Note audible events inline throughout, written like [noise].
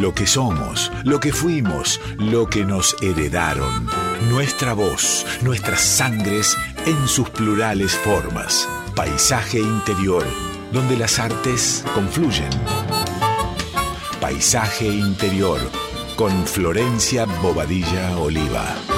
Lo que somos, lo que fuimos, lo que nos heredaron. Nuestra voz, nuestras sangres en sus plurales formas. Paisaje interior, donde las artes confluyen. Paisaje interior, con Florencia Bobadilla Oliva.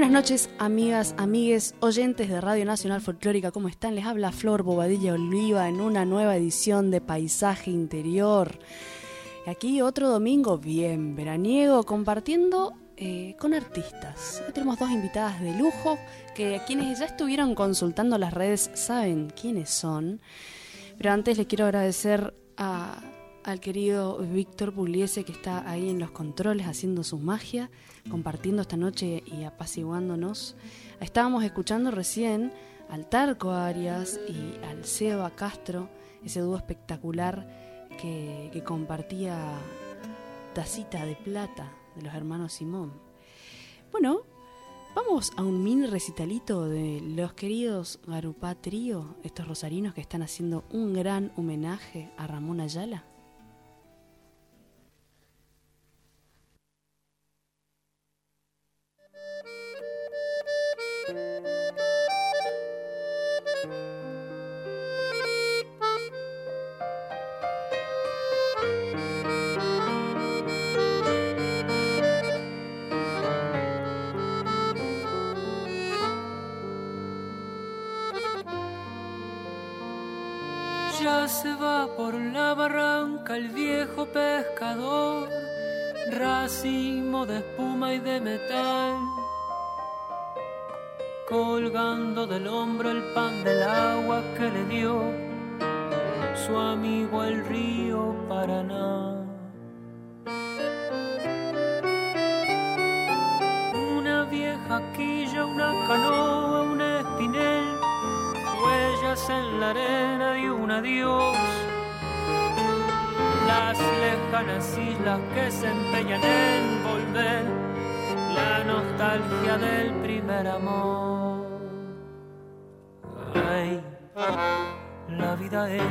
Buenas noches, amigas, amigues, oyentes de Radio Nacional Folclórica, ¿cómo están? Les habla Flor Bobadilla Oliva en una nueva edición de Paisaje Interior. Aquí otro domingo bien veraniego compartiendo eh, con artistas. Hoy tenemos dos invitadas de lujo que quienes ya estuvieron consultando las redes saben quiénes son. Pero antes les quiero agradecer a al querido Víctor Pugliese que está ahí en los controles haciendo su magia, compartiendo esta noche y apaciguándonos. Estábamos escuchando recién al Tarco Arias y al Seba Castro, ese dúo espectacular que, que compartía Tacita de Plata de los hermanos Simón. Bueno, vamos a un mini recitalito de los queridos Garupá Trío, estos rosarinos que están haciendo un gran homenaje a Ramón Ayala. Por la barranca el viejo pescador, racimo de espuma y de metal, colgando del hombro el pan del agua que le dio su amigo el río Paraná. Una vieja quilla, una canoa, un espinel huellas en la arena de un adiós. Lejanas islas que se empeñan en volver, la nostalgia del primer amor. Ay, la vida es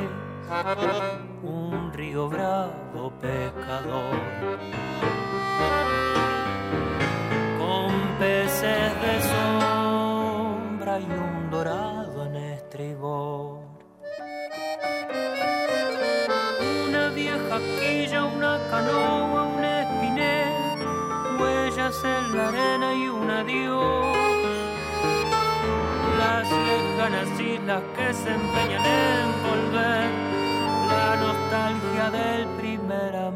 un río bravo pecador. Con peces de sombra y un dorado en la arena y un adiós. Las lejanas islas que se empeñan en volver, la nostalgia del primer amor.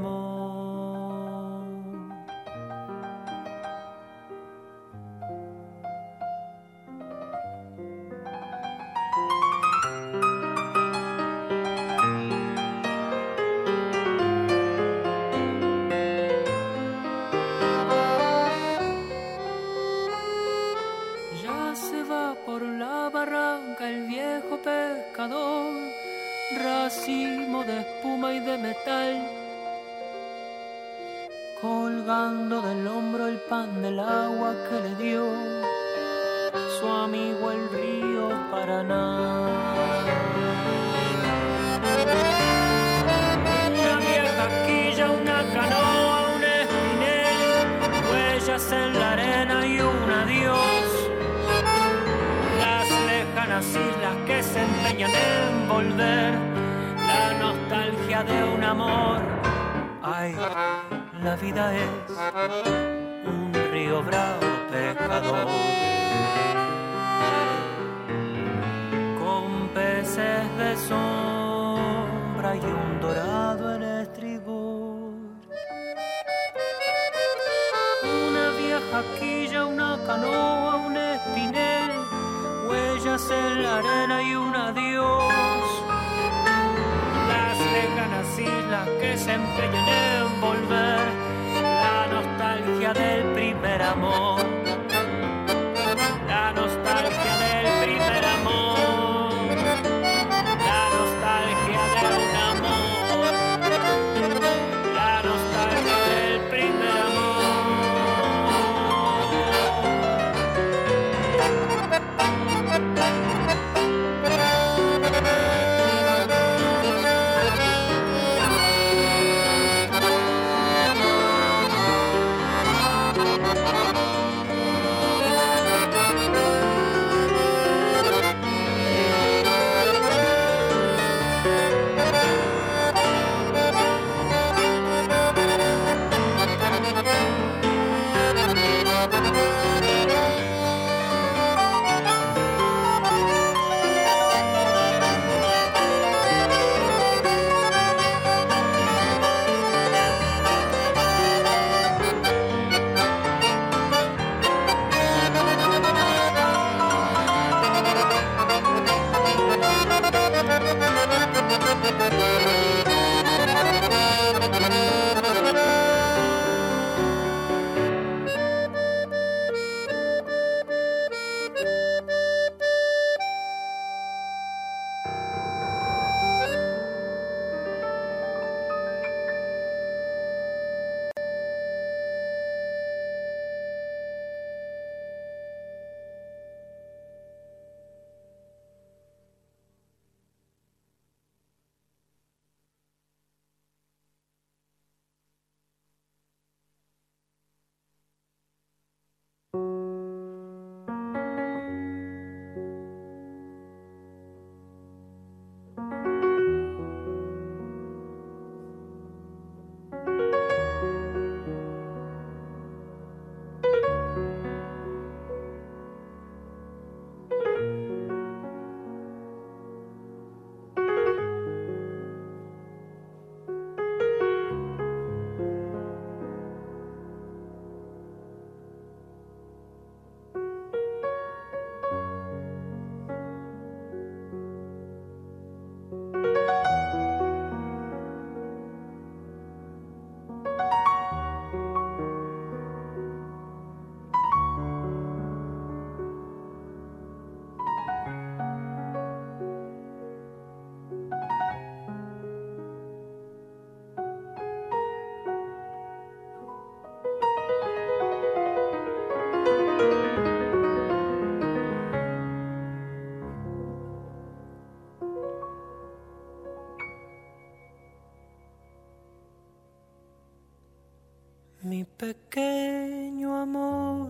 Pequeño amor,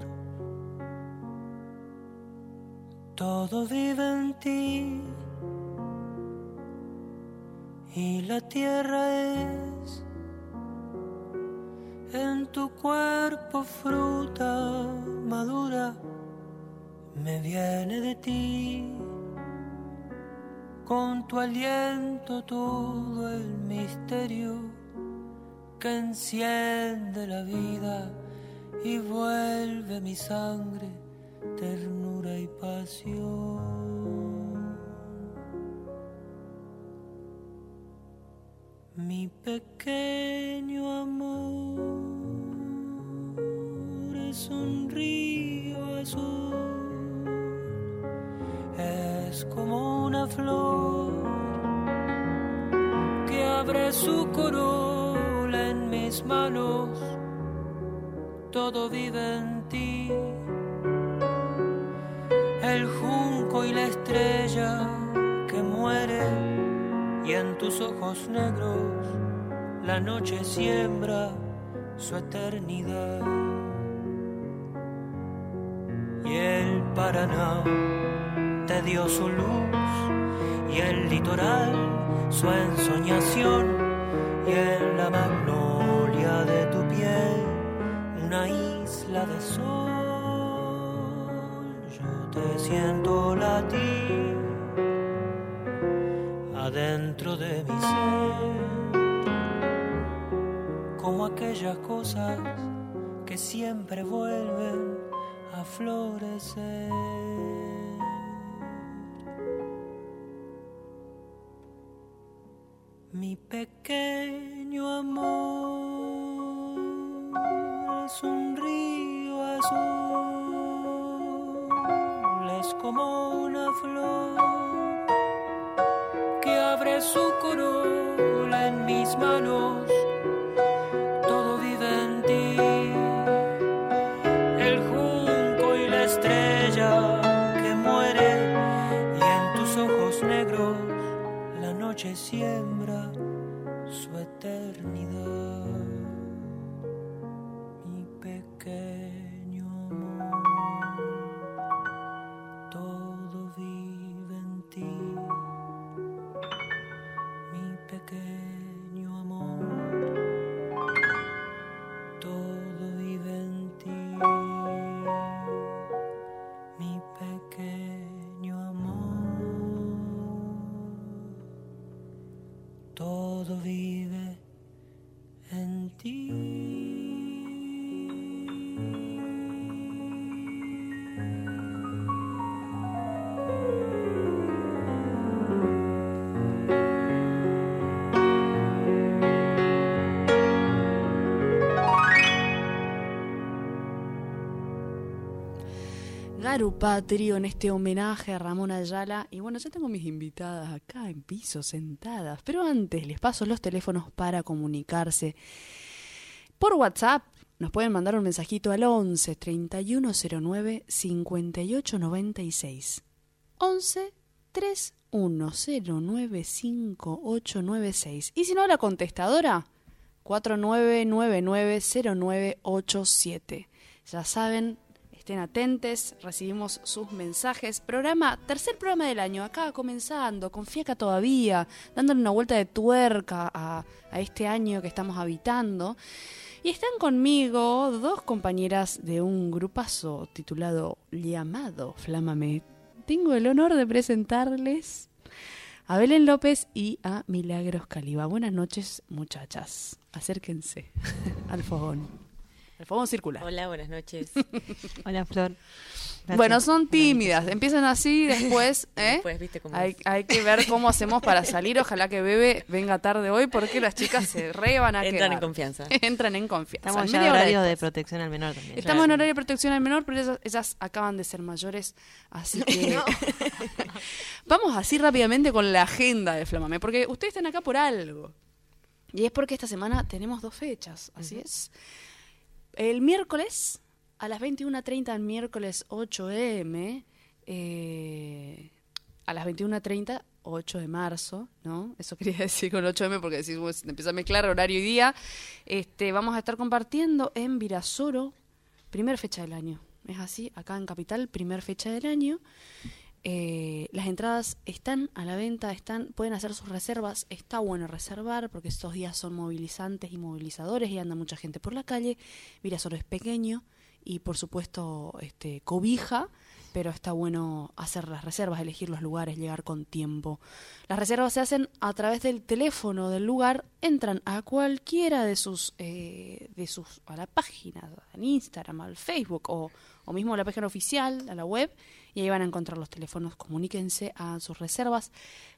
todo vive en ti y la tierra es en tu cuerpo fruta madura me viene de ti. Con tu aliento todo el misterio que enciende la vida y vuelve mi sangre ternura y pasión. Mi pequeño amor es un río azul, es como una flor que abre su corola en mis manos, todo vive en ti, el junco y la estrella que muere y en tus ojos negros la noche siembra su eternidad. Y el Paraná te dio su luz y el litoral su ensoñación y en la isla de sol. Yo te siento latir adentro de mi ser como aquellas cosas que siempre vuelven a florecer. Mi pequeño amor río es como una flor que abre su corola en mis manos. Todo vive en ti el junco y la estrella que muere y en tus ojos negros la noche siembra Patrio en este homenaje a Ramón Ayala. Y bueno, ya tengo mis invitadas acá en piso, sentadas. Pero antes les paso los teléfonos para comunicarse. Por WhatsApp nos pueden mandar un mensajito al 11 3109 5896. 11 3109 5896. Y si no, la contestadora 49990987. Ya saben, estén atentes, recibimos sus mensajes. Programa, tercer programa del año, acá comenzando, con Fiaca todavía, dándole una vuelta de tuerca a, a este año que estamos habitando. Y están conmigo dos compañeras de un grupazo titulado Llamado Flámame. Tengo el honor de presentarles a Belén López y a Milagros Caliba. Buenas noches, muchachas. Acérquense [laughs] al fogón. Al fogón circular. Hola, buenas noches. [laughs] Hola, Flor. Gracias. Bueno, son tímidas, empiezan así, después, [laughs] ¿eh? Después, viste cómo hay, es. hay que ver cómo hacemos para salir. Ojalá que Bebe venga tarde hoy porque las chicas se re van a Entran en confianza. [laughs] Entran en confianza. Estamos ya en hora horario de protección al menor también. Estamos en horario de protección al menor, pero ellas, ellas acaban de ser mayores, así que vamos así rápidamente con la agenda de Flamame, porque ustedes están acá por algo. Y es porque esta semana tenemos dos fechas, así es. El miércoles, a las 21.30, el miércoles 8M, eh, a las 21.30, 8 de marzo, ¿no? Eso [laughs] quería decir con 8M porque decimos, empieza a mezclar horario y día. Este, vamos a estar compartiendo en Virasoro, primer fecha del año. Es así, acá en Capital, primer fecha del año. Eh, las entradas están a la venta, están, pueden hacer sus reservas. Está bueno reservar porque estos días son movilizantes y movilizadores y anda mucha gente por la calle. Mirasol es pequeño y por supuesto este, cobija pero está bueno hacer las reservas, elegir los lugares, llegar con tiempo. Las reservas se hacen a través del teléfono del lugar, entran a cualquiera de sus, eh, de sus, a la página, en Instagram, al Facebook o, o mismo a la página oficial, a la web, y ahí van a encontrar los teléfonos, comuníquense a sus reservas.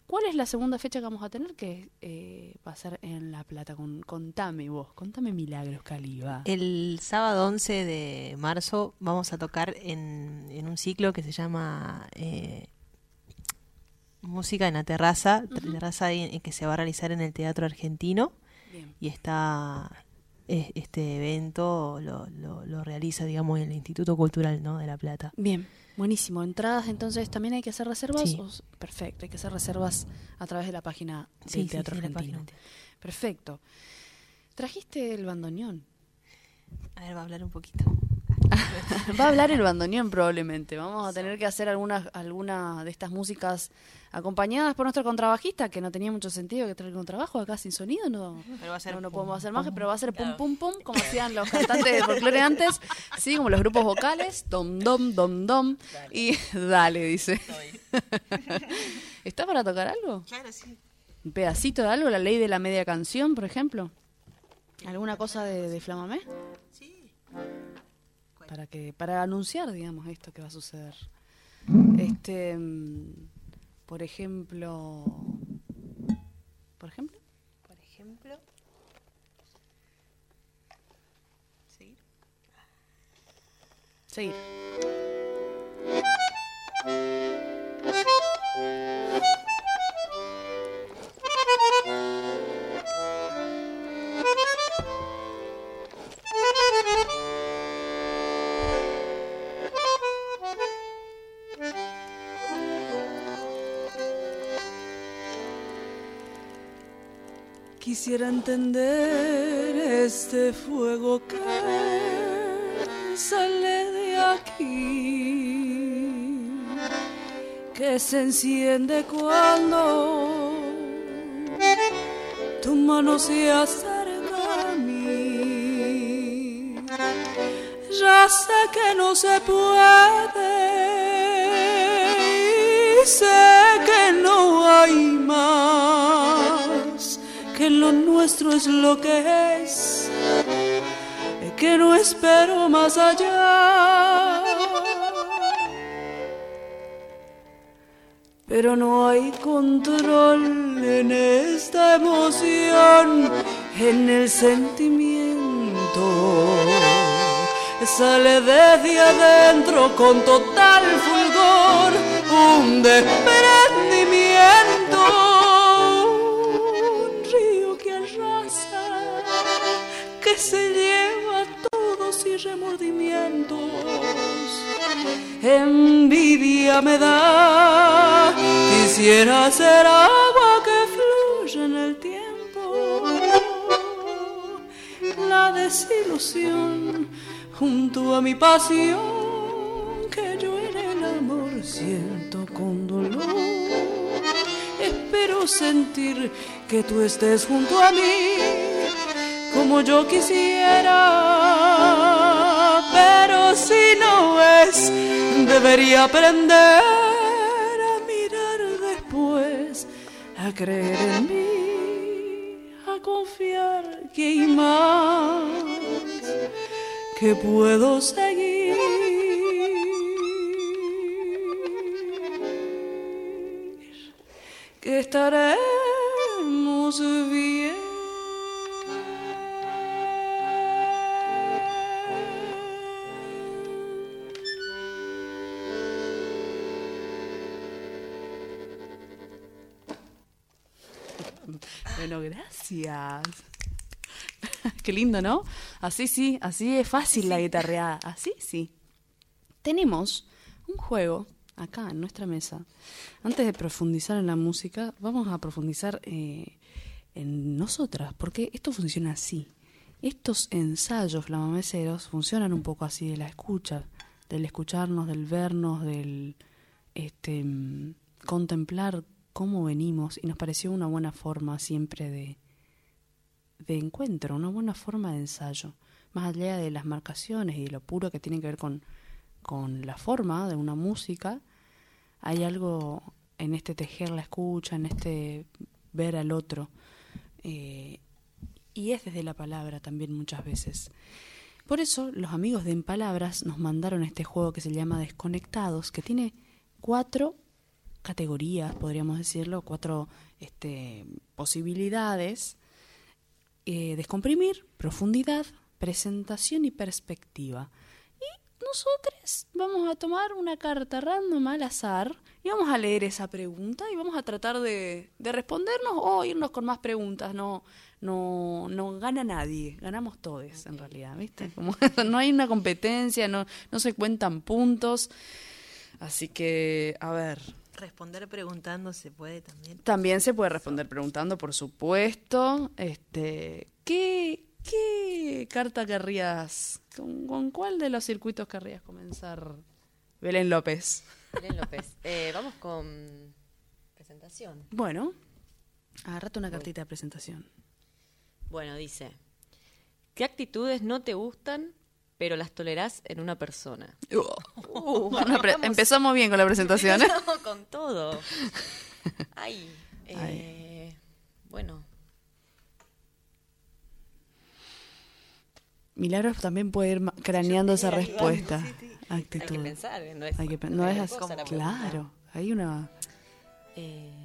¿Cuál es la segunda fecha que vamos a tener? Que eh, va a ser en La Plata. Con, contame vos, contame Milagros Caliba. El sábado 11 de marzo vamos a tocar en, en un ciclo que se llama eh, Música en la Terraza, terraza en- que se va a realizar en el Teatro Argentino. Bien. Y está es- este evento lo, lo, lo realiza, digamos, el Instituto Cultural ¿no? de La Plata. Bien, buenísimo. Entradas, entonces, ¿también hay que hacer reservas? Sí. ¿O s- Perfecto, hay que hacer reservas a través de la página del Sí, Teatro sí, Argentino. Perfecto. ¿Trajiste el bandoneón? A ver, va a hablar un poquito. [laughs] Va a hablar el bandoneón probablemente. Vamos a tener que hacer alguna, alguna de estas músicas acompañadas por nuestro contrabajista, que no tenía mucho sentido que traiga un contrabajo acá sin sonido. No, Pero va a ser no, no pum, podemos hacer más, pero va a ser pum, pum, pum, como hacían los cantantes de folclore antes, sí, como los grupos vocales, dom, dom, dom, dom. Y dale, dice. [laughs] ¿Está para tocar algo? Claro, sí. ¿Un pedacito de algo? ¿La ley de la media canción, por ejemplo? ¿Alguna cosa de, de Flamamé? Sí. Para que para anunciar digamos esto que va a suceder este mm, por ejemplo por ejemplo Por ejemplo. ¿Sí? seguir Quisiera entender este fuego que sale de aquí, que se enciende cuando tu mano se acerca a mí. Ya sé que no se puede y sé que no hay más, que lo nuestro es lo que es, que no espero más allá. Pero no hay control en esta emoción, en el sentimiento. Sale desde adentro con total fulgor un desprendimiento. Envidia me da. Quisiera ser agua que fluye en el tiempo. La desilusión junto a mi pasión que yo en el amor siento con dolor. Espero sentir que tú estés junto a mí como yo quisiera, pero si no es, debería aprender a mirar después, a creer en mí, a confiar que hay más, que puedo seguir, que estaremos bien. Gracias. [laughs] Qué lindo, ¿no? Así sí, así es fácil la guitarreada. Así sí. Tenemos un juego acá en nuestra mesa. Antes de profundizar en la música, vamos a profundizar eh, en nosotras, porque esto funciona así. Estos ensayos flamameceros funcionan un poco así de la escucha, del escucharnos, del vernos, del este, mm, contemplar cómo venimos y nos pareció una buena forma siempre de, de encuentro, una buena forma de ensayo, más allá de las marcaciones y de lo puro que tiene que ver con, con la forma de una música, hay algo en este tejer la escucha, en este ver al otro, eh, y es desde la palabra también muchas veces. Por eso los amigos de En Palabras nos mandaron este juego que se llama Desconectados, que tiene cuatro categorías, podríamos decirlo, cuatro este, posibilidades. Eh, descomprimir, profundidad, presentación y perspectiva. Y nosotros vamos a tomar una carta random al azar y vamos a leer esa pregunta y vamos a tratar de, de respondernos o irnos con más preguntas. No, no, no gana nadie, ganamos todos en realidad, ¿viste? Como [laughs] no hay una competencia, no, no se cuentan puntos. Así que, a ver, Responder preguntando se puede también. también se puede responder preguntando, por supuesto. Este, ¿qué, qué carta querrías? ¿Con, con cuál de los circuitos querrías comenzar? Belén López. Belén López. Eh, vamos con presentación. Bueno, agarrate una cartita de presentación. Bueno, dice, ¿qué actitudes no te gustan, pero las tolerás en una persona? Uh, [laughs] Una pre- empezamos bien con la presentación. ¿eh? No, con todo. [laughs] Ay, eh, bueno, Milagros también puede ir craneando esa respuesta. ayudando, sí, sí. hay que pensar, no es, Hay que no es así. cosa. Claro, hay una. Eh,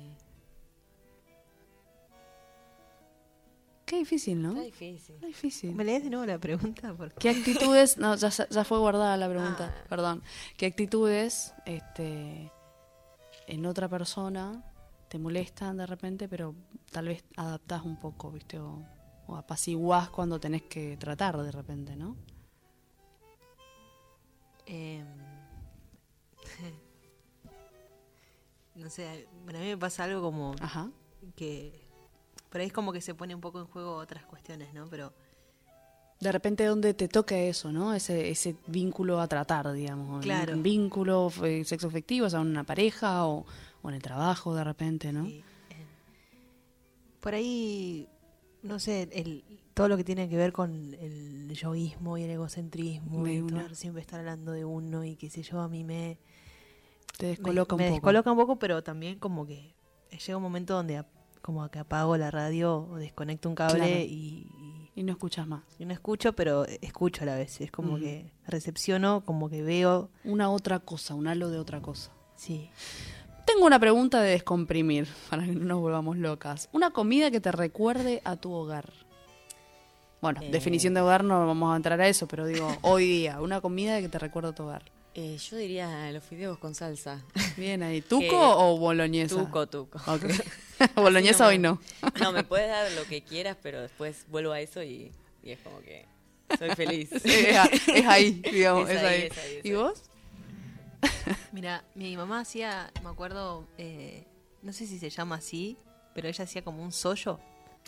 Qué difícil, ¿no? está difícil. Qué difícil. ¿Me lees de nuevo la pregunta? Porque... ¿Qué actitudes? No, ya, fue guardada la pregunta, Ah. perdón. ¿Qué actitudes este, en otra persona te molestan de repente, pero tal vez adaptás un poco, ¿viste? O, o apaciguás cuando tenés que tratar de repente, ¿no? Eh, [laughs] no sé, bueno, a mí me pasa algo como Ajá. que por ahí es como que se pone un poco en juego otras cuestiones, ¿no? Pero De repente donde te toque eso, ¿no? Ese, ese vínculo a tratar, digamos. Claro. Un vínculo sexo afectivo, o sea, en una pareja o, o en el trabajo de repente, ¿no? sí, eh, por ahí, no sé, el, todo lo que tiene que ver con el yoísmo y el egocentrismo, y todo, siempre estar hablando de uno y qué sé yo, a mí me, Te me, descoloca me un poco. descoloca un poco, pero también como que llega un momento donde como que apago la radio o desconecto un cable Claro. y, Y no escuchas más. y no escucho, pero escucho a la vez. Es como que recepciono, como que veo, Una otra cosa, un halo de otra cosa. sí. Tengo una pregunta de descomprimir, [laughs] para que no nos volvamos locas. Una comida que te recuerde a tu hogar. Bueno, Eh. definición de hogar no vamos a entrar a eso, pero digo, hoy día, una comida que te recuerde a tu hogar. Eh, yo diría los fideos con salsa. Bien ahí, ¿tuco [laughs] Que- o boloñesa? Tuco, tuco. Ok. [laughs] [laughs] boloñesa hoy no. No, me puedes dar lo que quieras, pero después vuelvo a eso y, y es como que soy feliz. es, ahí, digamos, es, Es ahí. ahí, es ahí, es ¿Y vos? Mira, mi mamá hacía, me acuerdo, eh, no sé si se llama así, pero ella hacía como un sollo,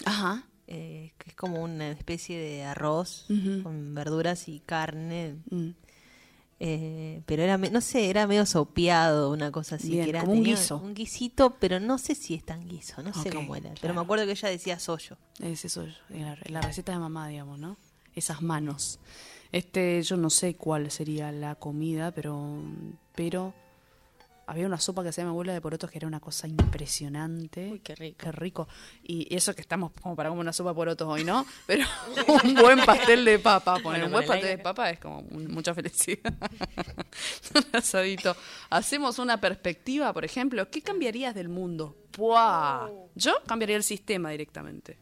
Ajá. eh, que es como una especie de arroz con verduras y carne. Mm. Eh, pero era, no sé, era medio sopeado, una cosa así. Bien, que era, como un guiso. Un guisito, pero no sé si es tan guiso, no sé cómo era. Pero me acuerdo que ella decía sollo. Es eso, la, la receta de mamá, digamos, ¿no? Esas manos. Este, yo no sé cuál sería la comida, pero, pero había una sopa que hacía mi abuela de porotos que era una cosa impresionante. Uy, qué rico. Qué rico. Y eso que estamos como para comer una sopa de porotos hoy, ¿no? Pero [laughs] un buen pastel de papa, poner Bueno, un buen pastel de papa es como un- mucha felicidad. [laughs] un asadito. Hacemos una perspectiva, por ejemplo, ¿qué cambiarías del mundo? ¡Puah! Yo cambiaría el sistema directamente.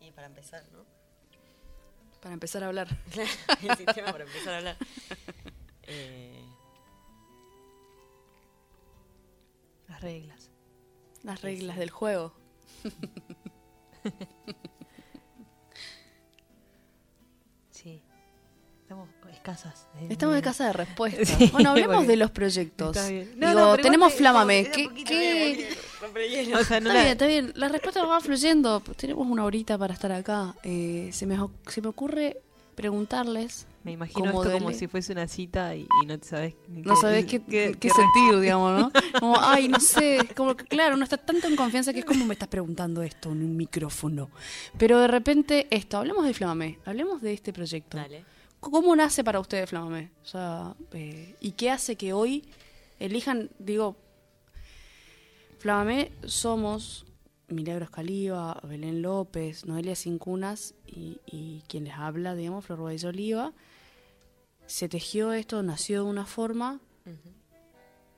Y para empezar, ¿no? Para empezar a hablar. [laughs] el sistema para empezar a hablar. Eh, reglas. Las reglas del juego. [laughs] Sí. Estamos escasas. eh, Estamos de casa de respuesta. [laughs] Sí, bueno, hablemos porque- de los proyectos. Está bien. No, Digo, no, tenemos igual Flámame. era ¿Qué, poquito, qué- O sea, no Está la- bien, está bien. La respuesta va fluyendo. Tenemos una horita para estar acá. Eh, se, me, se me ocurre preguntarles. Me imagino esto como si fuese una cita y, y no te sabes ni No sabes [laughs] qué, qué, qué sentir, digamos, ¿no? [laughs] Como, ay, no sé, como que claro, uno está tanto en confianza que es como me estás preguntando esto en un micrófono. Pero de repente, esto, hablemos de Flamamé, hablemos de este proyecto. Dale. ¿Cómo nace para ustedes Flamamé? O sea, eh, ¿y qué hace que hoy elijan, digo, Flamamé somos Milagros Caliba, Belén López, Noelia Cincunas y, y quien les habla, digamos, Flor Baez Oliva. Se tejió esto, nació de una forma.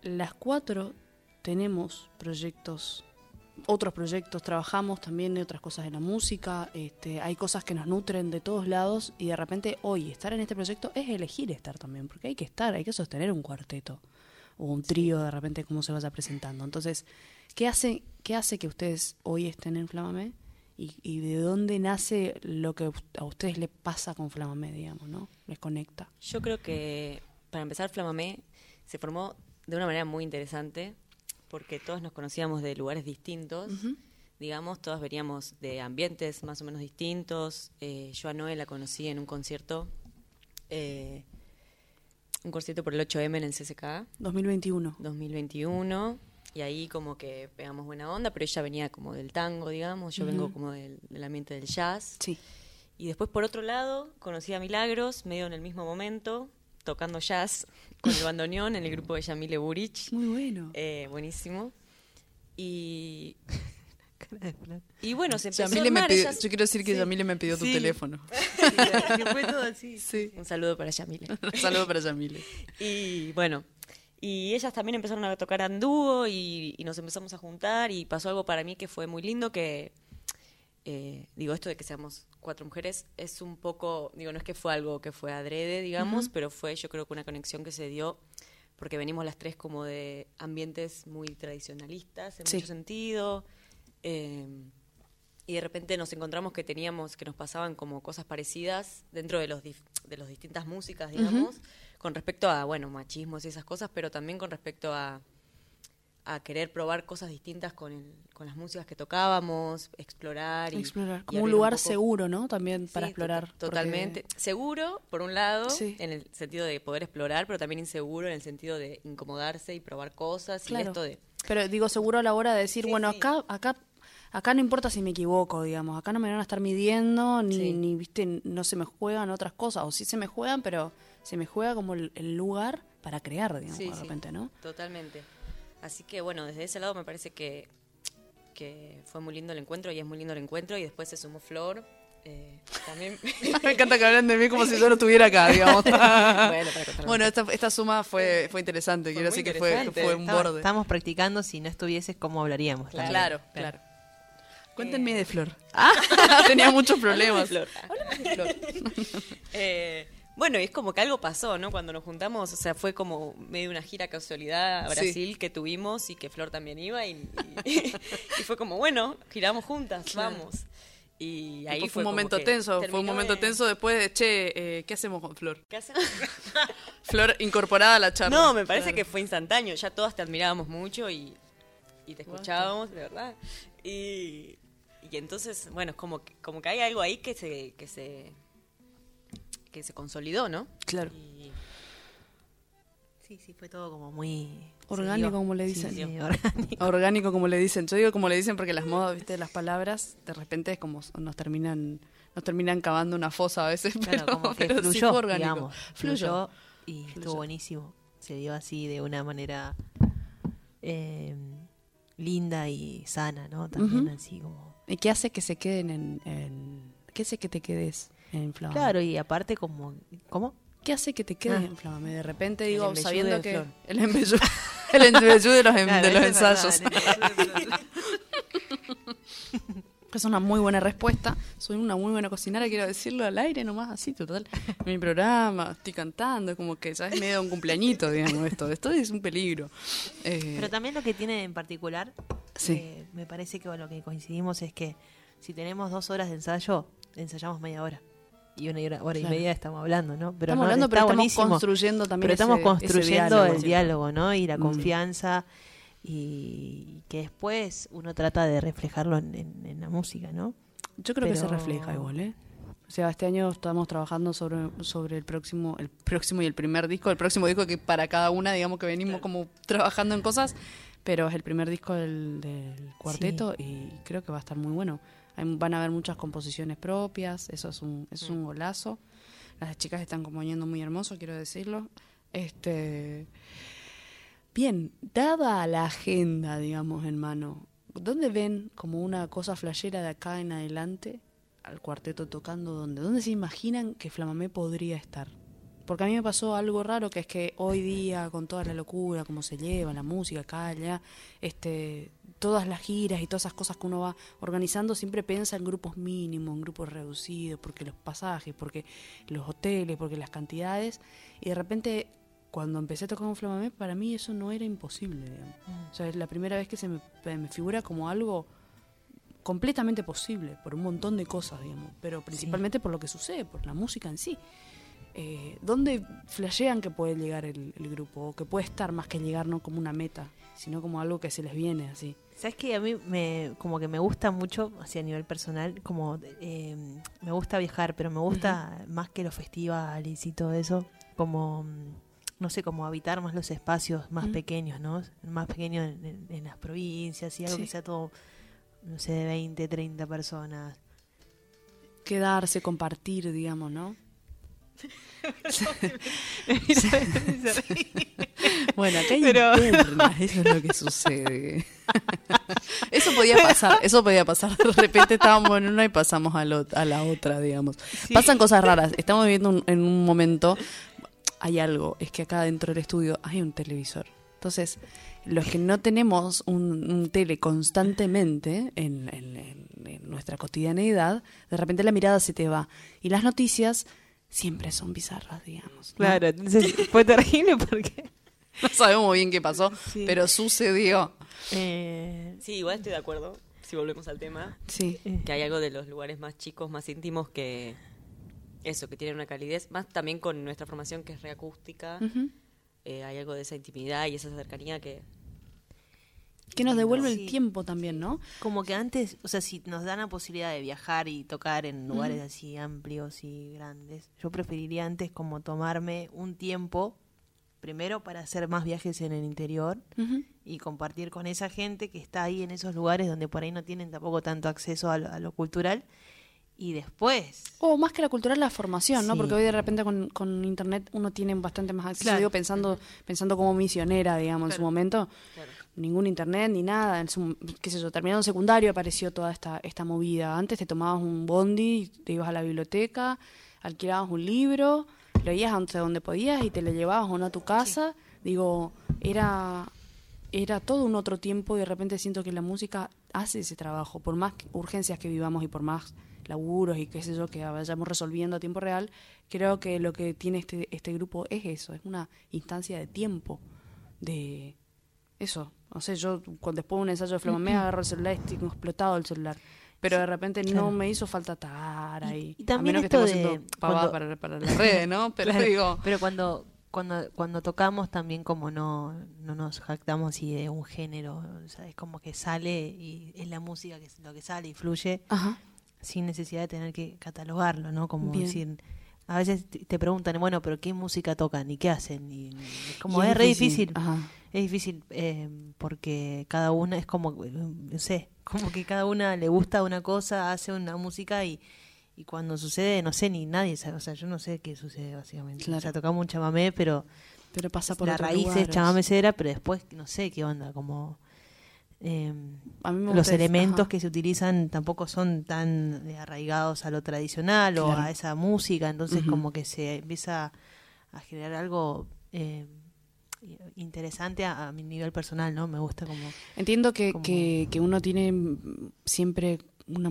Las cuatro tenemos proyectos, otros proyectos, trabajamos también de otras cosas de la música, este, hay cosas que nos nutren de todos lados y de repente hoy estar en este proyecto es elegir estar también, porque hay que estar, hay que sostener un cuarteto o un trío de repente como se vaya presentando. Entonces, ¿qué hace, qué hace que ustedes hoy estén en Flamamé? Y, y de dónde nace lo que a ustedes les pasa con Flamamé, digamos, ¿no? Les conecta. Yo creo que, para empezar, Flamamé se formó de una manera muy interesante porque todos nos conocíamos de lugares distintos. Digamos, todos veníamos de ambientes más o menos distintos. Eh, yo a Noé la conocí en un concierto, eh, un concierto por el 8M en el CCK. 2021. 2021 y ahí como que pegamos buena onda, pero ella venía como del tango, digamos, yo vengo como del, del ambiente del jazz. Sí. Y después por otro lado conocí a Milagros, medio en el mismo momento, tocando jazz con el bandoneón en el grupo de Yamile Burich. Muy bueno. Eh, buenísimo. Y, [laughs] Cara de Flor. y bueno, se empezó a Yamile me armar, pidió- yo quiero decir que Sí. Yamile me pidió tu Sí. teléfono. [laughs] Que fue todo así. Sí. Un saludo para Yamile. [laughs] Un saludo para Yamile. Y bueno, y ellas también empezaron a tocar en dúo y, y nos empezamos a juntar y pasó algo para mí que fue muy lindo que, eh, digo, esto de que seamos cuatro mujeres es un poco, digo, no es que fue algo que fue adrede, digamos, pero fue yo creo que una conexión que se dio porque venimos las tres como de ambientes muy tradicionalistas en Sí. mucho sentido. eh, y de repente nos encontramos que teníamos, que nos pasaban como cosas parecidas dentro de los dif- de las distintas músicas, digamos, con respecto a, bueno, machismos y esas cosas, pero también con respecto a, a querer probar cosas distintas con, el- con las músicas que tocábamos, explorar y Explorar. y Como un lugar seguro, ¿no? También para Sí, explorar. tota- porque- Totalmente. Seguro, por un lado, Sí. en el sentido de poder explorar, pero también inseguro en el sentido de incomodarse y probar cosas y Claro. esto de... Pero digo seguro a la hora de decir, Sí, bueno, acá, acá, acá no importa si me equivoco, digamos, acá no me van a estar midiendo, ni, Sí. ni viste, no se me juegan otras cosas, o sí se me juegan, pero se me juega como el, el lugar para crear, digamos, Sí, de sí. repente, ¿no? Totalmente. Así que bueno, desde ese lado me parece que, que fue muy lindo el encuentro y es muy lindo el encuentro y después se sumó Flor. eh, también... [laughs] me encanta que hablen de mí como si yo no estuviera acá, digamos. [laughs] bueno, [laughs] bueno, esta, esta suma fue, fue interesante, quiero decir que fue, fue un borde. Estamos practicando, si no estuvieses, ¿cómo hablaríamos? también. Claro, claro. Cuéntenme de Flor. [laughs] Ah, [laughs] tenía muchos problemas. Flor. [laughs] Eh, bueno, y es como que algo pasó, ¿no? Cuando nos juntamos, o sea, fue como medio una gira casualidad a Sí. Brasil que tuvimos y que Flor también iba y, y- y fue como, bueno, giramos juntas, vamos. Y ahí fue fue un momento tenso, fue un momento de- tenso después de, che, eh, ¿qué hacemos con Flor? ¿Qué hacemos? Flor incorporada a la charla. No, me parece Claro. que fue instantáneo. Ya todas te admirábamos mucho y, y te escuchábamos, de verdad. Y, y entonces, bueno, es como que, como que hay algo ahí que se, que se que se consolidó, ¿no? Claro. Y- Sí, sí, fue todo como muy... Orgánico, como le dicen. sí, orgánico. Orgánico, como le dicen. Yo digo como le dicen porque las modas, viste, las palabras, de repente es como nos terminan nos terminan cavando una fosa a veces, [laughs] Claro, pero, como que pero sí fluyó, fue orgánico. digamos. Fluyó. Fluyó y Fluyó. estuvo buenísimo. Se dio así de una manera eh, linda y sana, ¿no? También así como... ¿Y qué hace que se queden en, en- ¿Qué hace que te quedes en Flamame? Claro, y aparte como... ¿Cómo? ¿Qué hace que te quedes Ah. en Flamame? De repente digo, sabiendo de que... Flor. El embellú. [laughs] el embellú de los, em- Claro, de los verdad, ensayos. el [laughs] Es una muy buena respuesta. Soy una muy buena cocinera, quiero decirlo al aire nomás, así, total. Mi programa, estoy cantando, como que ya es medio un cumpleañito, digamos, esto. Esto es un peligro. Eh, Pero también lo que tiene en particular, Sí. eh, me parece que lo que coincidimos es que si tenemos dos horas de ensayo, ensayamos media hora. Y una hora, hora Claro. y media estamos hablando, ¿no? Pero estamos no, hablando, pero estamos buenísimo. construyendo también Pero estamos ese- construyendo ese el diálogo, ¿no? Y la Mm. Y que después uno trata de reflejarlo en, en- en la música, ¿no? Yo creo que se refleja igual, ¿eh? O sea, este año estamos trabajando sobre, sobre el próximo, el próximo y el primer disco. El próximo disco que para cada una, digamos que venimos como trabajando en cosas, pero es el primer disco del, del cuarteto y creo que va a estar muy bueno. Hay- van a haber muchas composiciones propias, eso es un, eso es un golazo. Las chicas están componiendo muy hermoso, quiero decirlo. Este Bien, dada la agenda, digamos, en mano, ¿dónde ven como una cosa flashera de acá en adelante al cuarteto tocando? ¿Dónde? ¿Dónde se imaginan que Flamamé podría estar? Porque a mí me pasó algo raro, que es que hoy día, con toda la locura, cómo se lleva la música acá, allá, este, todas las giras y todas esas cosas que uno va organizando, siempre piensa en grupos mínimos, en grupos reducidos, porque los pasajes, porque los hoteles, porque las cantidades, y de repente cuando empecé a tocar con Flamamé, para mí eso no era imposible, digamos. O sea, es la primera vez que se me, me figura como algo completamente posible, por un montón de cosas, digamos, pero principalmente por lo que sucede, por la música en sí. Eh, ¿Dónde flashean que puede llegar el, el grupo? O que puede estar más que llegar no como una meta, sino como algo que se les viene así. ¿Sabes que A mí me, como que me gusta mucho, así a nivel personal, como eh, me gusta viajar, pero me gusta más que los festivales y todo eso, como, mm, no sé, como habitar más los espacios más pequeños, ¿no? Más pequeños en, en- en las provincias y algo Sí. que sea todo, no sé, de 20, 30 personas. Quedarse, compartir, digamos, ¿no? [laughs] Bueno, acá hay Pero- internas, eso es lo que sucede. [laughs] eso podía pasar, eso podía pasar. De repente estábamos en una y pasamos a, lo- a la otra, digamos. Pasan cosas raras. Estamos viviendo un- en un momento, hay algo, es que acá dentro del estudio hay un televisor. Entonces, los que no tenemos un, un tele constantemente en, en- en- en nuestra cotidianeidad, de repente la mirada se te va. Y las noticias siempre son bizarras, digamos. ¿no? Claro, entonces fue terrible porque... [laughs] No sabemos bien qué pasó, Sí. pero sucedió. eh, Sí, igual estoy de acuerdo, si volvemos al tema, Sí. que hay algo de los lugares más chicos, más íntimos que eso, que tienen una calidez, más también con nuestra formación que es reacústica, eh, hay algo de esa intimidad y esa cercanía que Que nos devuelve Sí. el tiempo también, ¿no? Como que antes, o sea, si nos dan la posibilidad de viajar y tocar en lugares así amplios y grandes, yo preferiría antes como tomarme un tiempo, primero para hacer más viajes en el interior y compartir con esa gente que está ahí en esos lugares donde por ahí no tienen tampoco tanto acceso a lo, a lo cultural. Y después, O más que la cultural, la formación, ¿no? Porque hoy de repente con, con internet uno tiene bastante más acceso. Claro. Digo, pensando, pensando como misionera, digamos, en su momento. Claro. Ningún internet ni nada. En su, qué sé yo, terminando secundario apareció toda esta, esta movida. Antes te tomabas un bondi, te ibas a la biblioteca, alquilabas un libro, lo ibas a donde, donde podías y te lo llevabas o no a tu casa. Digo, era, era todo un otro tiempo y de repente siento que la música hace ese trabajo. Por más urgencias que vivamos y por más laburos y qué sé yo que vayamos resolviendo a tiempo real, creo que lo que tiene este, este grupo es eso, es una instancia de tiempo, de eso. No sé, yo cuando después de un ensayo de Flamamé agarro el celular y estoy explotado el celular. Pero de repente no me hizo falta estar Y- ahí. y también a menos que estemos de haciendo cuando- para, para las redes, ¿no? [laughs] Pero Claro, digo, pero cuando cuando cuando tocamos también como no no nos jactamos así de un género, o sea, es como que sale y es la música que es lo que sale y fluye ajá, sin necesidad de tener que catalogarlo, ¿no? Como Bien. decir a veces te preguntan, bueno, pero ¿qué música tocan y qué hacen? Y es como Y es, re difícil. Ajá. Es difícil eh, porque cada una es como, no sé, como que cada una le gusta una cosa, hace una música y, y cuando sucede, no sé, ni nadie sabe, o sea, yo no sé qué sucede básicamente. Claro. O sea, tocamos un chamamé, pero Pero pasa por la raíz es lugares. chamamé cera, pero después no sé qué onda, como... eh, A mí me los gusta es- elementos ajá. que se utilizan tampoco son tan eh, arraigados a lo tradicional o a esa música, entonces como que se empieza a generar algo eh, interesante a, a mi nivel personal, ¿no? Me gusta como... Entiendo que, como- que, que uno tiene siempre una,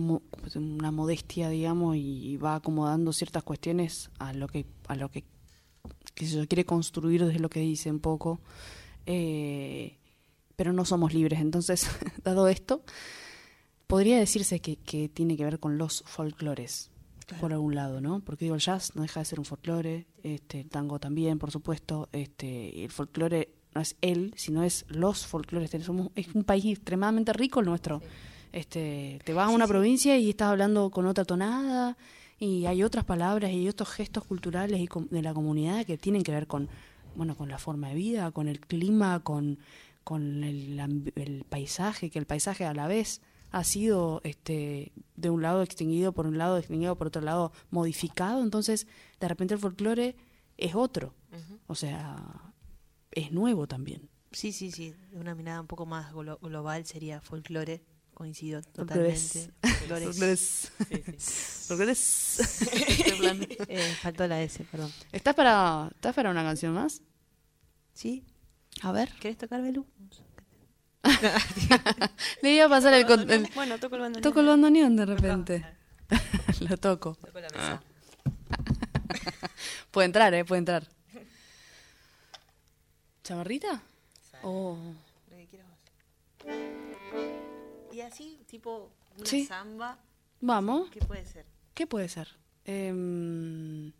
una modestia, digamos, y va acomodando ciertas cuestiones a lo que a lo que, que se quiere construir desde lo que dice un poco, eh, pero no somos libres. Entonces, [laughs] dado esto, podría decirse que, que tiene que ver con los folclores, por algún lado, ¿no? Porque digo, el jazz no deja de ser un folclore, este, el tango también, por supuesto, este, el folclore no es él, sino es los folclores. Somos, es un país extremadamente rico el nuestro. Este, te vas a una provincia y estás hablando con otra tonada Y hay otras palabras y otros gestos culturales y de la comunidad que tienen que ver con, bueno, con la forma de vida, con el clima, con, con el, el paisaje, que el paisaje a la vez ha sido este de un lado extinguido por un lado, extinguido por otro lado, modificado, entonces de repente el folclore es otro. O sea, es nuevo también. Sí, sí, sí. Una mirada un poco más glo- global sería folclore. Coincido totalmente. Folclores. Eh, faltó la S, perdón. ¿Estás para, ¿Estás para una canción más? ¿Sí? A ver. ¿Querés tocar, Belú? [laughs] Le iba a pasar el... Bueno, toco el bandoneón. toco el bandoneón de repente. [laughs] Lo toco. Toco la mesa. [laughs] Puede entrar, ¿eh? Puede entrar. ¿Chamarrita? Oh. Lo que quieras vos. Y así, tipo, una Sí. samba, Vamos. ¿qué puede ser? ¿Qué puede ser? Em,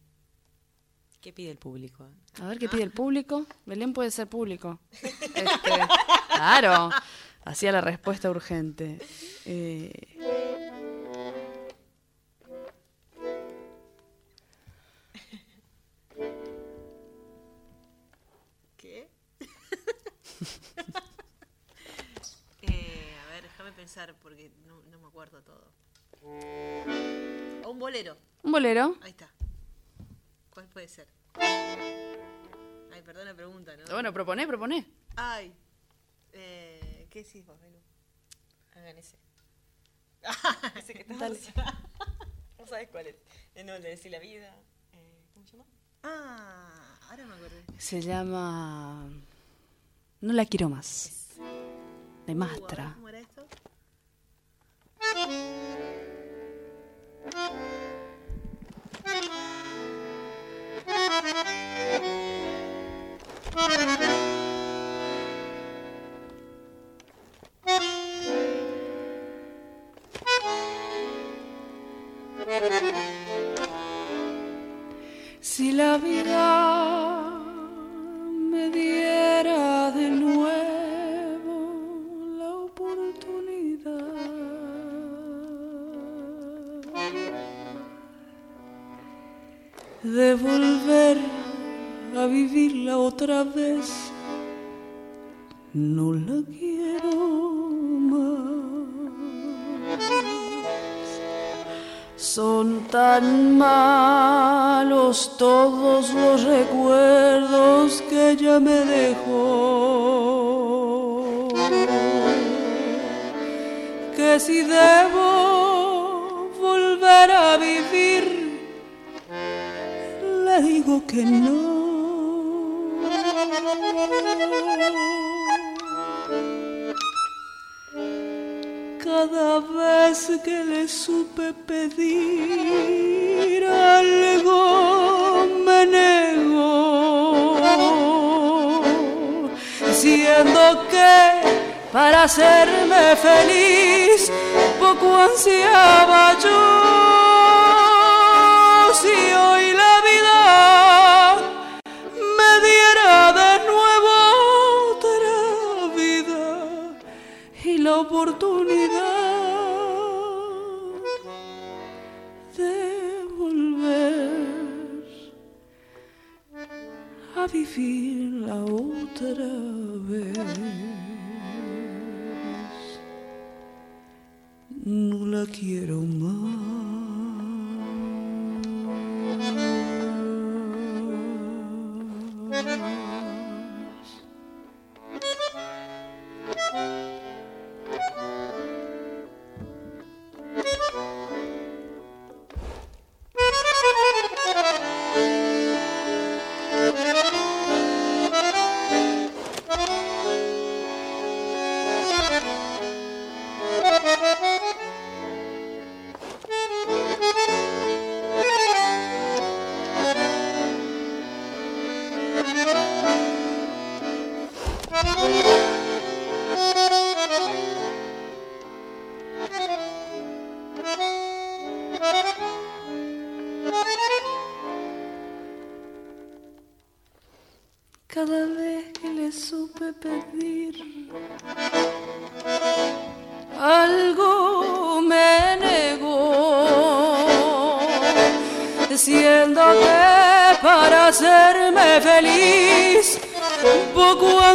¿Qué pide el público? a ver qué pide el público. Belén puede ser público. [laughs] Este, claro. Hacía la respuesta urgente. Eh, pensar porque no, no me acuerdo todo. O un bolero. un bolero. Ahí está. ¿Cuál puede ser? Ay, perdón la pregunta, ¿no? Bueno, proponé, proponé. Ay. Eh, ¿Qué decís vos, Belú? Hagan ese. [laughs] ese que estás. [laughs] No sabes cuál es. Eh, no, el de decir la vida. Eh, ¿Cómo se llama? Ah, ahora me acordé. Se llama... No la quiero más. De Uh, Mastra. ¿Cómo Thank you. Vez, no la quiero más. Son tan malos todos los recuerdos que ella me dejó. Que si debo volver a vivir, le digo que no. Que le supe pedir algo me negó, diciendo que para hacerme feliz poco ansiaba yo. Si hoy la vida a vivirla otra vez. No la quiero más.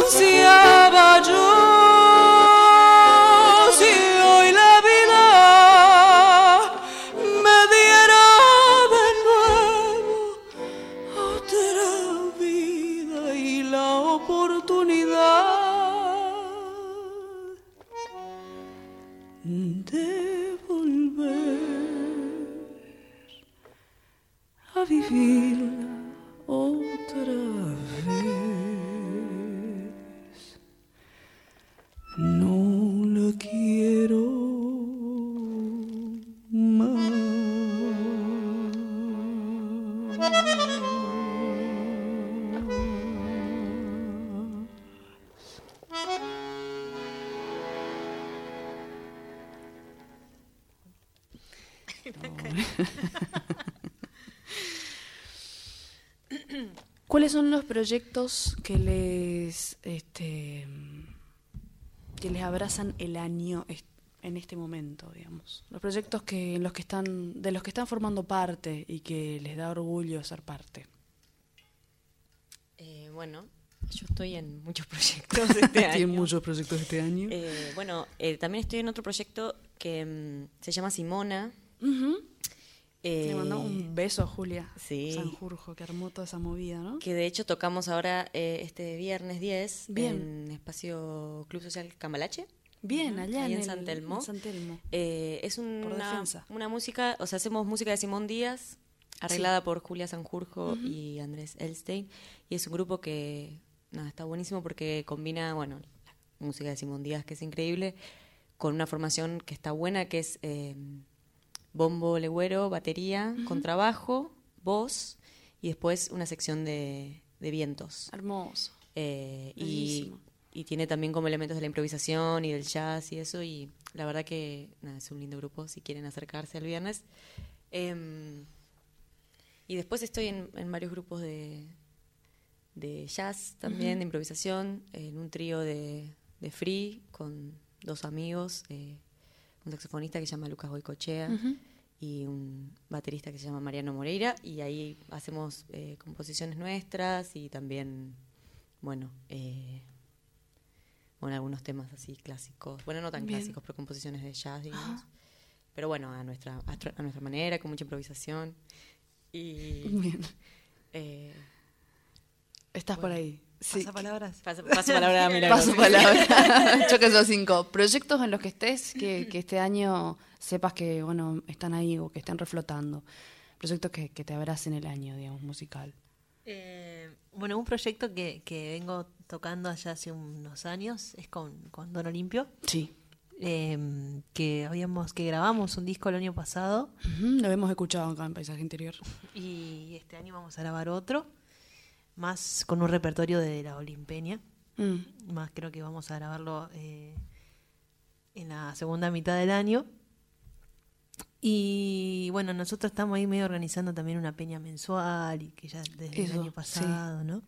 Poco ¿Cuáles son los proyectos que les este que les abrazan el año en este momento, digamos? Los proyectos que en los que están de los que están formando parte y que les da orgullo ser parte. Eh, bueno, yo estoy en muchos proyectos [laughs] este año. Tienen muchos proyectos este año. Eh, bueno, eh, también estoy en otro proyecto que mm, se llama Simona. Ujú. Eh, Le mandamos un beso a Julia sí. Sanjurjo, que armó toda esa movida, ¿no? Que de hecho tocamos ahora eh, este viernes 10 Bien. en Espacio Club Social Cambalache. Bien, allá en, en San el- Telmo. en San Telmo. Eh, es un- una música, o sea, hacemos música de Simón Díaz, arreglada por Julia Sanjurjo y Andrés Elstein. Y es un grupo que, nada, está buenísimo porque combina, bueno, la música de Simón Díaz, que es increíble, con una formación que está buena, que es eh, bombo legüero, batería, contrabajo, voz y después una sección de, de vientos. Hermoso. Eh, y, y tiene también como elementos de la improvisación y del jazz y eso. Y la verdad que nada, es un lindo grupo si quieren acercarse al viernes. Em, y después estoy en, en varios grupos de, de jazz también, de improvisación, en un trío de, de free con dos amigos, eh, un saxofonista que se llama Lucas Goicochea y un baterista que se llama Mariano Moreira. Y ahí hacemos eh, composiciones nuestras y también, bueno, eh, bueno, algunos temas así clásicos. Bueno, no tan Bien. clásicos, pero composiciones de jazz, digamos. Pero bueno, a nuestra, a, tra- a nuestra manera, con mucha improvisación. Y Bien. eh, Estás por ahí. Sí. Pasapalabras. paso, paso palabra. [laughs] Paso palabra. Choque [laughs] esos cinco. Proyectos en los que estés, que, que este año sepas que, bueno, están ahí o que estén reflotando. Proyectos que, que te abracen el año, digamos, musical. Eh, bueno, un proyecto que, que vengo tocando allá hace unos años es con, con Don Olimpio, Sí. eh, que habíamos que grabamos un disco el año pasado Lo hemos escuchado acá en Paisaje Interior. y este año vamos a grabar otro, más con un repertorio de la Olimpeña, Mm. más creo que vamos a grabarlo eh, en la segunda mitad del año. Y bueno, nosotros estamos ahí medio organizando también una peña mensual y que ya desde Eso, el año sí. pasado, ¿no?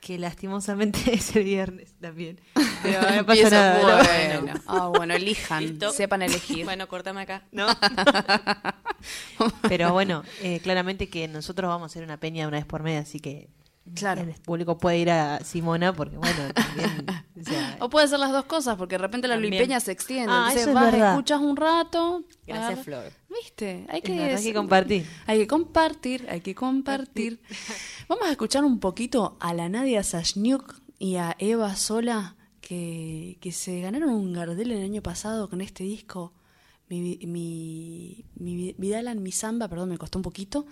Que lastimosamente [laughs] es el viernes también. [laughs] Pero no pasa nada, ¿no? Bueno, ah, bueno, elijan, Listo. sepan elegir. [laughs] Bueno, cortame acá. ¿no? Pero bueno, eh, claramente que nosotros vamos a hacer una peña una vez por mes, así que Claro. el público puede ir a Simona porque bueno, [laughs] también, o sea, O puede ser las dos cosas, porque de repente la luipeña se extiende. Ah, Entonces eso es vas, verdad. escuchas un rato. Gracias, Flor. ¿Viste? Hay Es que, hay que compartir. Hay que compartir, hay que compartir. [laughs] Vamos a escuchar un poquito a la Nadia Sashniuk y a Eva Sola, que, que se ganaron un Gardel el año pasado con este disco. Mi, mi, mi Vidal en mi samba, perdón, me costó un poquito.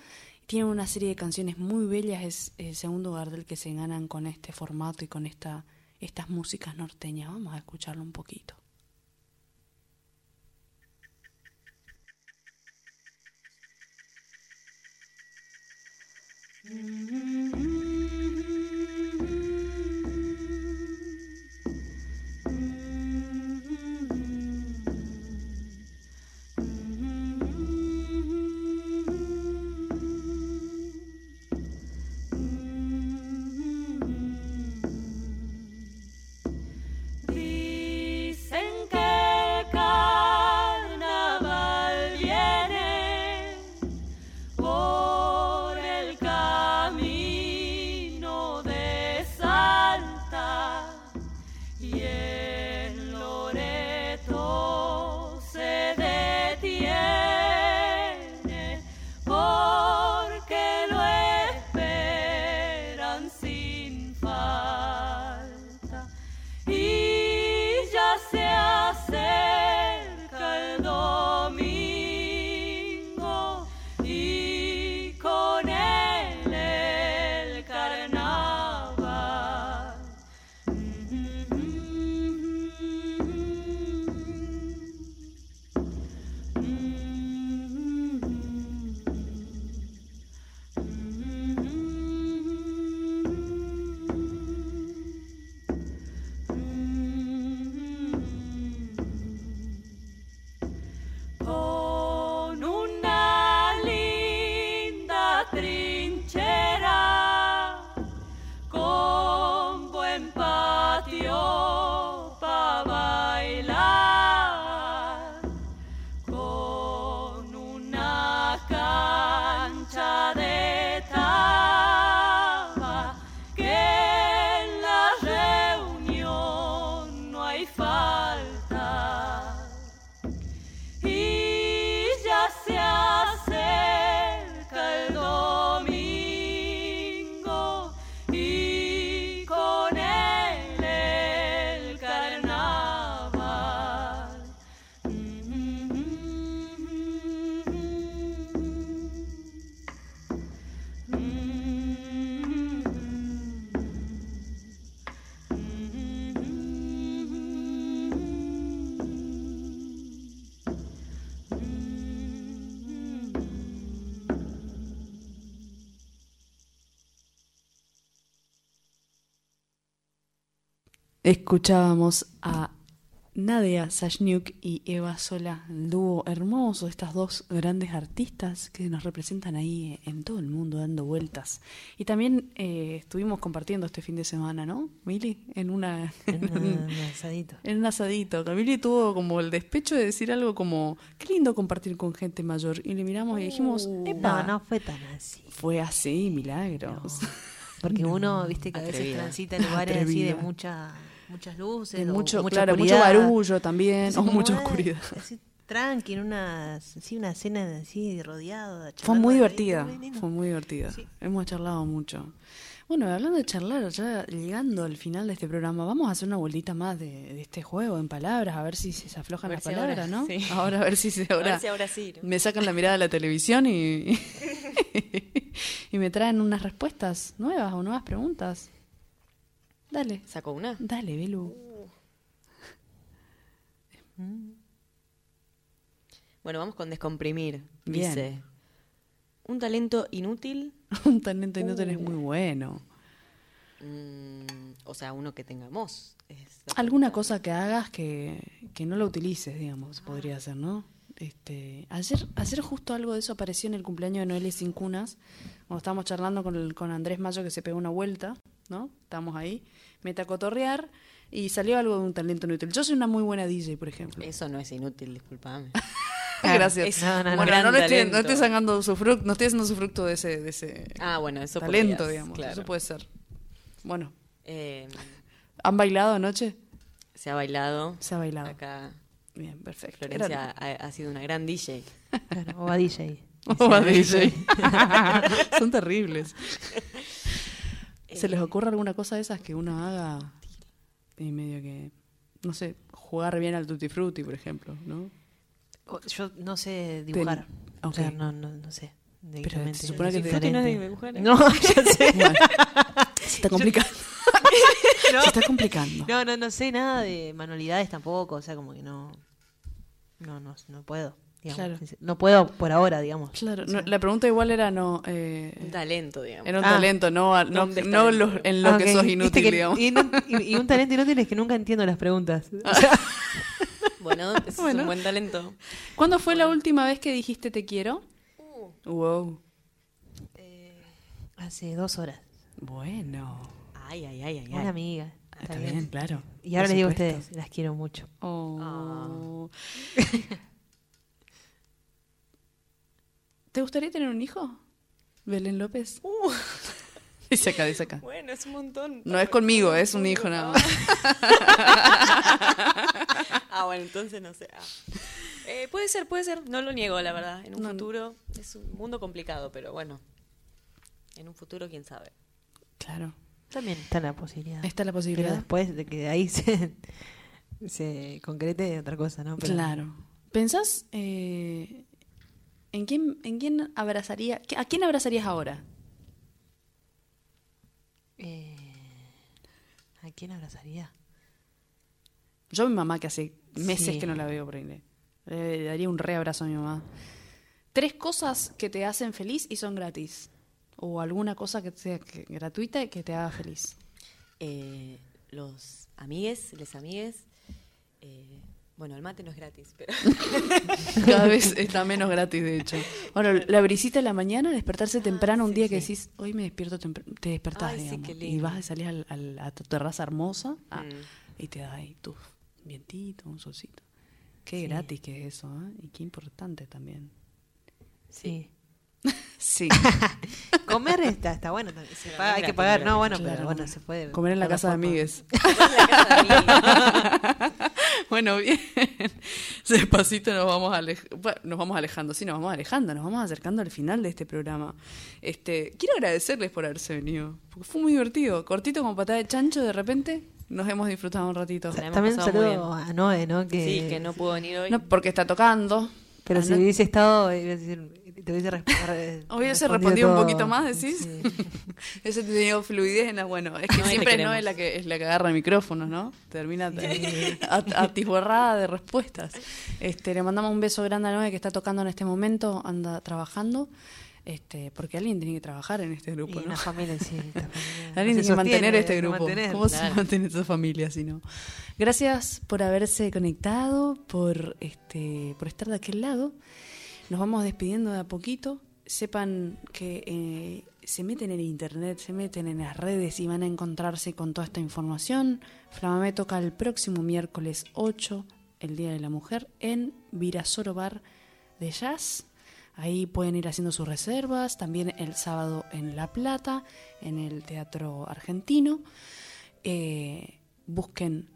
Tienen una serie de canciones muy bellas, es el segundo Gardel que se ganan con este formato y con esta, estas músicas norteñas. Vamos a escucharlo un poquito. Dicen Escuchábamos a Nadia Sashniuk y Eva Sola, el dúo hermoso, estas dos grandes artistas que nos representan ahí en todo el mundo dando vueltas. Y también eh, estuvimos compartiendo este fin de semana, ¿no, Mili? En una... En un asadito. En un asadito. Camili tuvo como el despecho de decir algo como, qué lindo compartir con gente mayor. Y le miramos y dijimos, No, "Epa". no fue tan así. Fue así, milagros. Porque [laughs] uno, viste, que a veces Atrevida. transita en lugares así de Atrevida. mucha, muchas luces, De o mucho, mucha claro, mucho barullo también, o mucha oscuridad. Así tranqui, en una, así una cena así rodeada. Fue muy divertida, fue muy divertida. Sí. Hemos charlado mucho. Bueno, hablando de charlar, ya llegando al final de este programa, vamos a hacer una vueltita más de, de este juego en palabras, a ver si se aflojan A las si palabras, ahora, ¿no? sí. Ahora a ver si se [laughs] A ahora, ver si ahora sí. ¿no? me sacan la mirada de la televisión y, [laughs] [laughs] y me traen unas respuestas nuevas o nuevas preguntas. Dale, ¿Sacó una? dale, Belu. Bueno, vamos con descomprimir. Bien. Dice, un talento inútil, [laughs] Un talento inútil es muy bueno. mm, o sea, uno que tengamos. Alguna cosa que hagas que, que no la utilices, digamos, podría ser, ¿no? Este, ayer, ayer justo algo de eso apareció en el cumpleaños de Noelia Sin Cunas, cuando estábamos charlando con, el- con Andrés Mayo que se pegó una vuelta, ¿no? Estábamos ahí, mete a cotorrear y salió algo de un talento inútil. Yo soy una muy buena DJ, por ejemplo. Eso no es inútil, discúlpame. [laughs] Gracias. es No, no, no. bueno, gran no, le estoy, no estoy sacando su fruto, no estoy haciendo su fruto de ese, de ese Ah, bueno, eso talento, podrías, digamos. claro. Eso puede ser. Bueno, Eh, ¿han bailado anoche? se ha bailado. Se ha bailado. Acá Bien, perfecto. Florencia ha, ha sido una gran DJ. Claro, o a DJ. [laughs] O a DJ. [laughs] Son terribles. ¿Se les ocurre alguna cosa de esas que uno haga y medio que, no sé, jugar bien al tutti frutti, por ejemplo, ¿no? Yo no sé dibujar. O sea, no, no, no sé. directamente. se supone que Es te- ¿Frutti no es de? No, [laughs] ya sé. Bueno, [laughs] se está complicando. [laughs] No. Se está complicando. No, no, no sé nada de manualidades tampoco, o sea, como que no. No, no, no puedo. Digamos. Claro. No puedo por ahora, digamos. Claro, no, la pregunta igual era no... Eh, Un talento, digamos. era un Ah. talento, no, en lo Ah, que sos inútil, que- digamos. Y, no- y- y un talento inútil es que nunca entiendo las preguntas. [laughs] O sea, Bueno, es Bueno. un buen talento. ¿Cuándo fue la última vez que dijiste te quiero? Wow. hace dos horas. Bueno. Ay, ay, ay, ay. ay. Una amiga. Está bien, claro. Y ahora les digo a ustedes, las quiero mucho. Oh. [laughs] ¿Te gustaría tener un hijo? Belén López. [laughs] Dice acá, dice acá. Bueno, es un montón. No es conmigo, es un hijo nada más. [laughs] Ah, bueno, entonces no sé. Ah. Eh, puede ser, puede ser. No lo niego, la verdad. En un No, no. futuro es un mundo complicado, pero bueno. En un futuro, quién sabe. Claro. También está la posibilidad. Está la Pero posibilidad. después de que de ahí [laughs] se, se concrete otra cosa, ¿no? Pero- Claro. ¿Pensás eh, en quién en quién abrazaría? ¿A quién abrazarías ahora? Eh, ¿A quién abrazaría? Yo a mi mamá que hace meses Sí. que no la veo por ahí. Le, daría un re abrazo a mi mamá. Tres cosas que te hacen feliz y son gratis. O alguna cosa que sea gratuita y que te haga feliz. Eh, los amigues, les amigues. eh, bueno, el mate no es gratis, pero. [laughs] Cada vez está menos gratis, de hecho. Bueno, la brisita de la mañana, despertarse temprano un sí, día que sí. decís, hoy me despierto temprano, te despertás, Ay, sí, digamos, qué y vas a salir al- al- a tu terraza hermosa ah, Mm. y te da ahí tu vientito, un solcito. Qué Sí. gratis que es eso, ¿eh? Y qué importante también. Sí. Sí. [laughs] [laughs] Comer está, está bueno. también. Se Pero paga- no hay que pagar. no No, bueno, Claro. pero bueno, se puede. Comer en la casa de amigues. Después la casa de amigues. Bueno, bien. [laughs] Despacito nos vamos, alej- bueno, nos vamos alejando. Sí, nos vamos alejando, nos vamos acercando al final de este programa. Este, quiero agradecerles por haberse venido, porque fue muy divertido. Cortito como patada de chancho, de repente nos hemos disfrutado un ratito. También un saludo a Noé, ¿no? Que, Sí, que no pudo venir hoy. No, porque está tocando. Pero Ah, si no- hubiese estado, iba a decir, te hubiese [laughs] respondido. Hubiese respondido un poquito más, decís. [laughs] Ese tenido fluidez en la, bueno, es que No, te siempre no es la que es la que agarra el micrófono, ¿no? Termina [laughs] at- atiborrada de respuestas. Este, le mandamos un beso grande a Noé que está tocando en este momento, anda trabajando. Este, porque alguien tiene que trabajar en este grupo, Y ¿no? una familia, sí. familia Alguien tiene se que mantener este grupo. mantener. ¿Cómo se Claro. mantiene esa familia si no? Gracias por haberse conectado, por este, por estar de aquel lado. Nos vamos despidiendo de a poquito. Sepan que eh, se meten en internet, se meten en las redes y van a encontrarse con toda esta información. Flamamé toca el próximo miércoles 8, el Día de la Mujer, en Virasoro Bar de Jazz. Ahí pueden ir haciendo sus reservas. También el sábado en La Plata, en el Teatro Argentino. Eh, busquen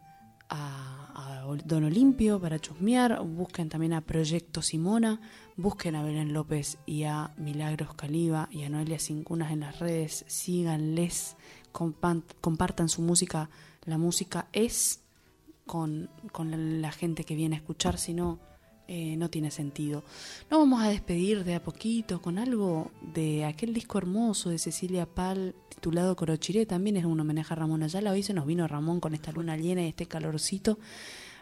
a, Don Olimpio para chusmear. Busquen también a Proyecto Simona. Busquen a Belén López y a Milagros Caliba y a Noelia Cincunas en las redes. Síganles. compartan su música. La música es con, con la gente que viene a escuchar, si no, eh, no tiene sentido. Nos vamos a despedir de a poquito con algo de aquel disco hermoso de Cecilia Pal titulado Corochiré. También es un homenaje a Ramón Ayala. Hoy se nos vino Ramón con esta luna llena y este calorcito.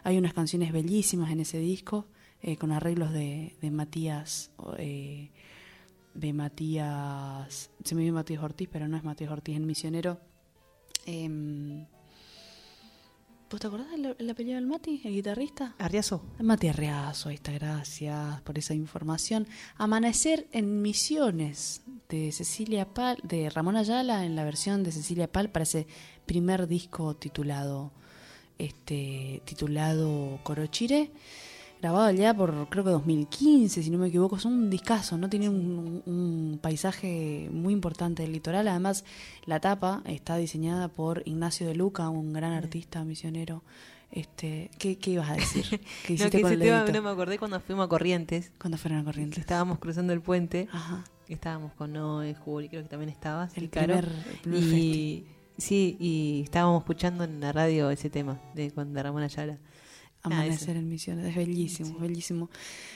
Hay unas canciones bellísimas en ese disco eh, con arreglos de, de Matías. eh, de Matías. Se me viene Matías Ortiz, pero no es Matías Ortiz, el misionero. ¿Vos te acordás del el apellido del Mati, el guitarrista? Arriazo. Mati Arriazo, ahí está, gracias por esa información. Amanecer en Misiones de Cecilia Pal, de Ramón Ayala en la versión de Cecilia Pal para ese primer disco titulado este titulado Corochire, grabado allá por creo que 2015, si no me equivoco, es un discazo, no tiene un, un paisaje muy importante del litoral, además la tapa está diseñada por Ignacio de Luca, un gran artista misionero. Este, ¿qué, qué ibas a decir? [laughs] ¿Qué No, que con ese tema no me acordé cuando fuimos a Corrientes, Cuando fueron a Corrientes. estábamos cruzando el puente, Ajá. estábamos con Noé, Juli, creo que también estabas, El primer, y sí, y estábamos escuchando en la radio ese tema de cuando de Ramón Ayala. Amanecer en Misiones, es bellísimo, bellísimo.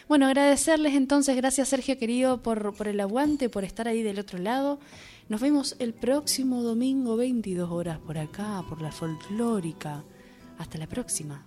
Bueno, agradecerles entonces, gracias Sergio querido por, por el aguante, por estar ahí del otro lado. Nos vemos el próximo domingo, 22 horas por acá, por la folclórica. Hasta la próxima.